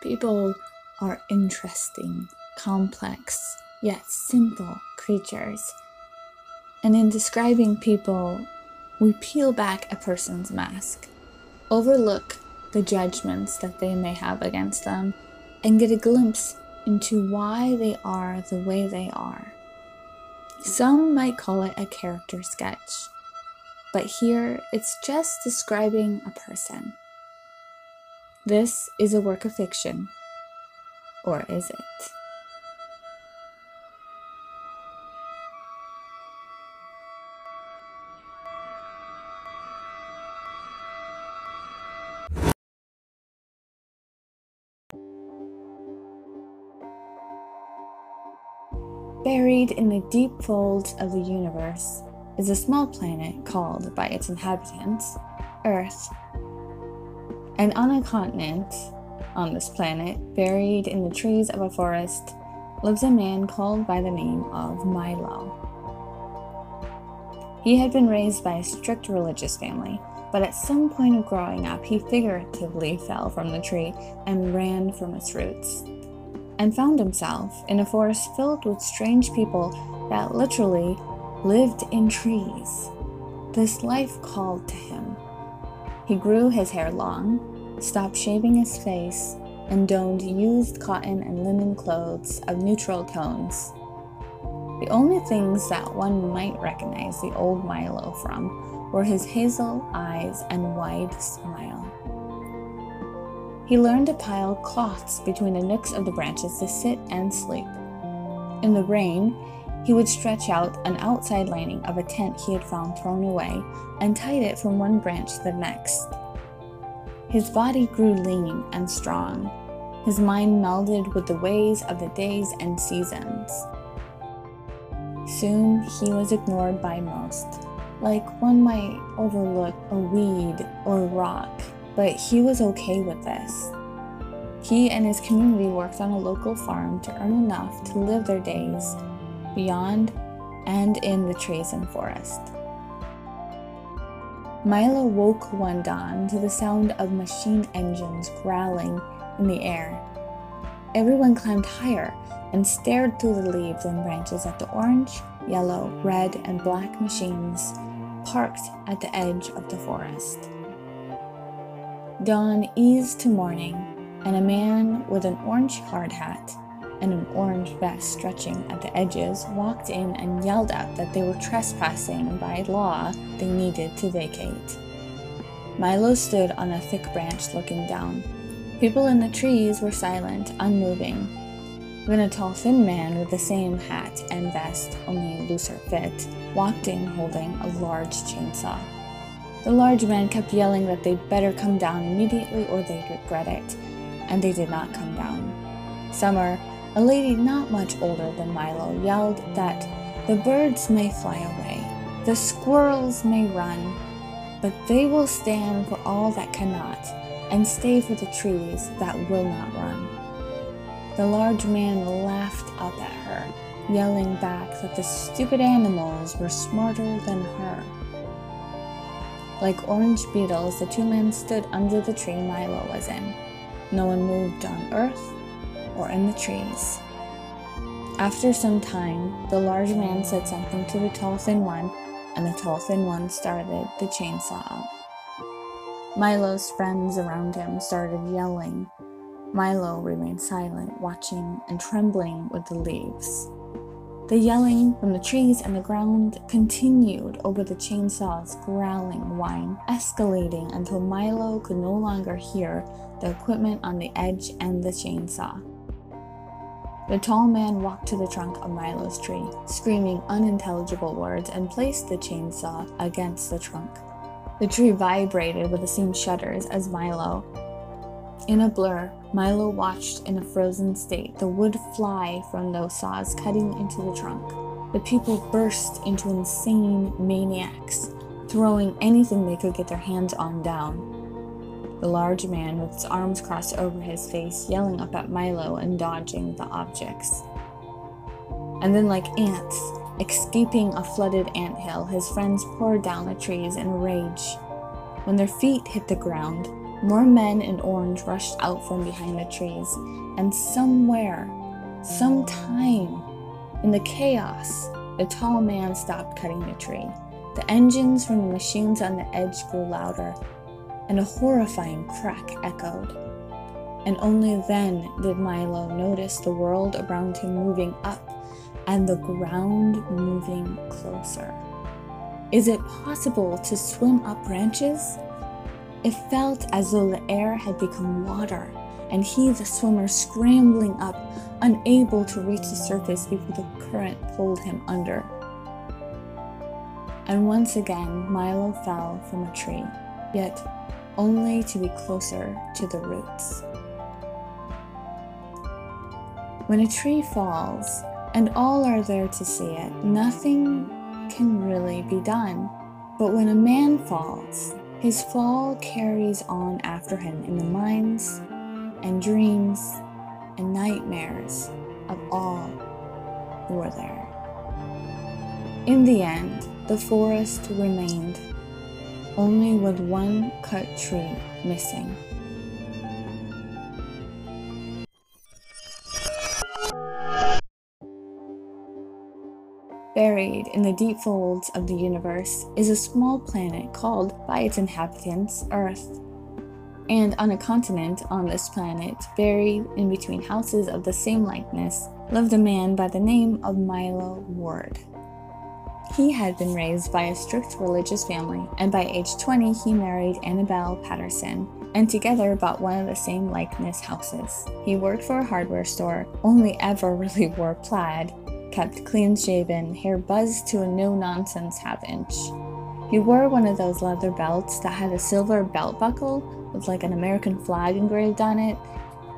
People are interesting, complex, yet simple creatures. And in describing people, we peel back a person's mask, overlook the judgments that they may have against them, and get a glimpse into why they are the way they are. Some might call it a character sketch, but here it's just describing a person. This is a work of fiction, or is it? Buried in the deep folds of the universe is a small planet called by its inhabitants Earth. And on a continent on this planet, buried in the trees of a forest, lives a man called by the name of Milo. He had been raised by a strict religious family, but at some point of growing up, he figuratively fell from the tree and ran from its roots and found himself in a forest filled with strange people that literally lived in trees. This life called to him. He grew his hair long, stopped shaving his face, and donned used cotton and linen clothes of neutral tones. The only things that one might recognize the old Milo from were his hazel eyes and wide smile. He learned to pile cloths between the nooks of the branches to sit and sleep. In the rain, he would stretch out an outside lining of a tent he had found thrown away and tied it from one branch to the next. His body grew lean and strong. His mind melded with the ways of the days and seasons. Soon he was ignored by most, like one might overlook a weed or a rock but he was okay with this. He and his community worked on a local farm to earn enough to live their days beyond and in the trees and forest. Milo woke one dawn to the sound of machine engines growling in the air. Everyone climbed higher and stared through the leaves and branches at the orange, yellow, red, and black machines parked at the edge of the forest. Dawn eased to morning, and a man with an orange hard hat and an orange vest stretching at the edges walked in and yelled out that they were trespassing by law they needed to vacate. Milo stood on a thick branch looking down. People in the trees were silent, unmoving. Then a tall, thin man with the same hat and vest, only a looser fit, walked in holding a large chainsaw. The large man kept yelling that they'd better come down immediately or they'd regret it, and they did not come down. Summer, a lady not much older than Milo, yelled that the birds may fly away, the squirrels may run, but they will stand for all that cannot, and stay for the trees that will not run. The large man laughed up at her, yelling back that the stupid animals were smarter than her. Like orange beetles, the two men stood under the tree Milo was in. No one moved on earth or in the trees. After some time, the large man said something to the tall thin one, and the tall thin one started the chainsaw. Milo's friends around him started yelling. Milo remained silent, watching and trembling with the leaves. The yelling from the trees and the ground continued over the chainsaw's growling whine, escalating until Milo could no longer hear the equipment on the edge and the chainsaw. The tall man walked to the trunk of Milo's tree, screaming unintelligible words, and placed the chainsaw against the trunk. The tree vibrated with the same shudders as Milo, in a blur, Milo watched in a frozen state the wood fly from those saws cutting into the trunk. The people burst into insane maniacs, throwing anything they could get their hands on down. The large man, with his arms crossed over his face, yelling up at Milo and dodging the objects. And then, like ants, escaping a flooded ant hill, his friends poured down the trees in a rage. When their feet hit the ground, More men in orange rushed out from behind the trees, and somewhere, sometime, in the chaos, the tall man stopped cutting the tree. The engines from the machines on the edge grew louder, and a horrifying crack echoed. And only then did Milo notice the world around him moving up and the ground moving closer. Is it possible to swim up branches? It felt as though the air had become water, and he, the swimmer, scrambling up, unable to reach the surface before the current pulled him under. And once again, Milo fell from a tree, yet only to be closer to the roots. When a tree falls, and all are there to see it, nothing can really be done. But when a man falls, his fall carries on after him in the minds and dreams and nightmares of all who are there. In the end, the forest remained, only with one cut tree missing. Buried in the deep folds of the universe is a small planet called, by its inhabitants, Earth. And on a continent on this planet, buried in between houses of the same likeness, lived a man by the name of Milo Ward. He had been raised by a strict religious family, and by age 20 he married Annabelle Patterson, and together bought one of the same likeness houses. He worked for a hardware store, only ever really wore plaid, kept clean shaven, hair buzzed to a no nonsense half inch. He wore one of those leather belts that had a silver belt buckle with like an American flag engraved on it.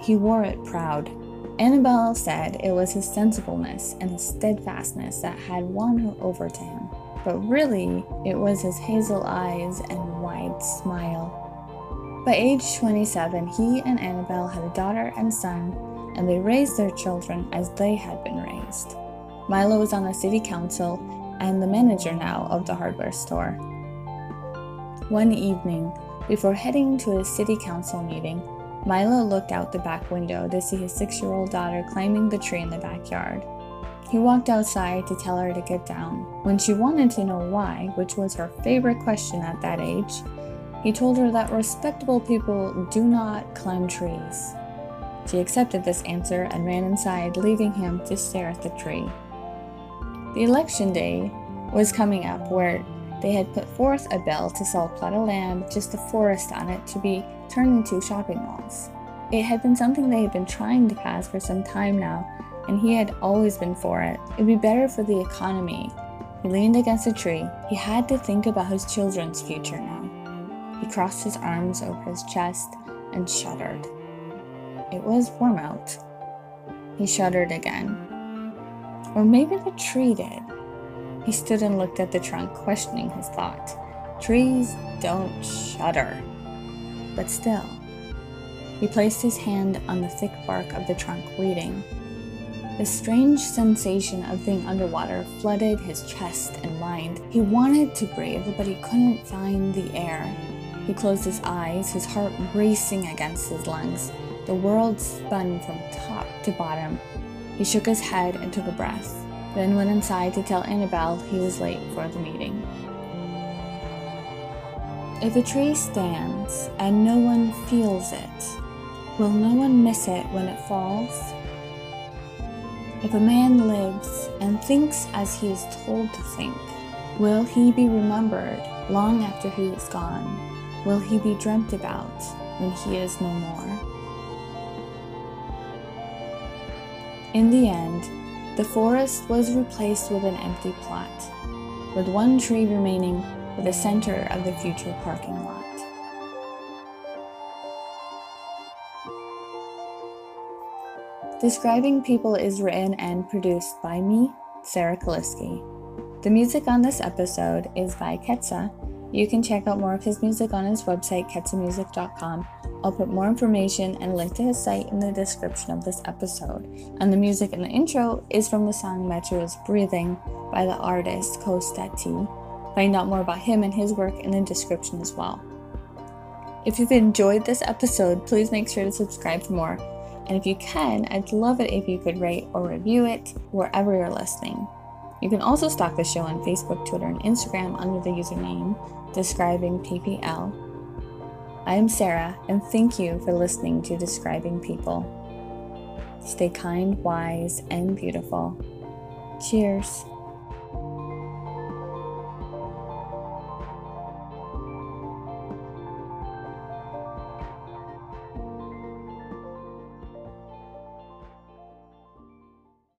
He wore it proud. Annabelle said it was his sensibleness and his steadfastness that had won her over to him, but really it was his hazel eyes and wide smile. By age 27, he and Annabelle had a daughter and son, and they raised their children as they had been raised. Milo was on the city council and the manager now of the hardware store. One evening, before heading to a city council meeting, Milo looked out the back window to see his six year old daughter climbing the tree in the backyard. He walked outside to tell her to get down. When she wanted to know why, which was her favorite question at that age, he told her that respectable people do not climb trees. She accepted this answer and ran inside, leaving him to stare at the tree. The election day was coming up where they had put forth a bill to sell a plot of land, just a forest on it, to be turned into shopping malls. It had been something they had been trying to pass for some time now, and he had always been for it. It'd be better for the economy. He leaned against a tree. He had to think about his children's future now. He crossed his arms over his chest and shuddered. It was warm out. He shuddered again. Or maybe the tree did. He stood and looked at the trunk, questioning his thought. Trees don't shudder. But still, he placed his hand on the thick bark of the trunk, waiting. The strange sensation of being underwater flooded his chest and mind. He wanted to breathe, but he couldn't find the air. He closed his eyes, his heart racing against his lungs. The world spun from top to bottom. He shook his head and took a breath, then went inside to tell Annabelle he was late for the meeting. If a tree stands and no one feels it, will no one miss it when it falls? If a man lives and thinks as he is told to think, will he be remembered long after he is gone? Will he be dreamt about when he is no more? In the end, the forest was replaced with an empty plot, with one tree remaining for the center of the future parking lot. Describing People is written and produced by me, Sarah Kaliski. The music on this episode is by Ketsa. You can check out more of his music on his website, ketsamusic.com, I'll put more information and link to his site in the description of this episode. And the music in the intro is from the song Metro's Breathing by the artist Kostet T. Find out more about him and his work in the description as well. If you've enjoyed this episode, please make sure to subscribe for more. And if you can, I'd love it if you could rate or review it wherever you're listening. You can also stalk the show on Facebook, Twitter, and Instagram under the username Describing PPL. I am Sarah, and thank you for listening to Describing People. Stay kind, wise, and beautiful. Cheers.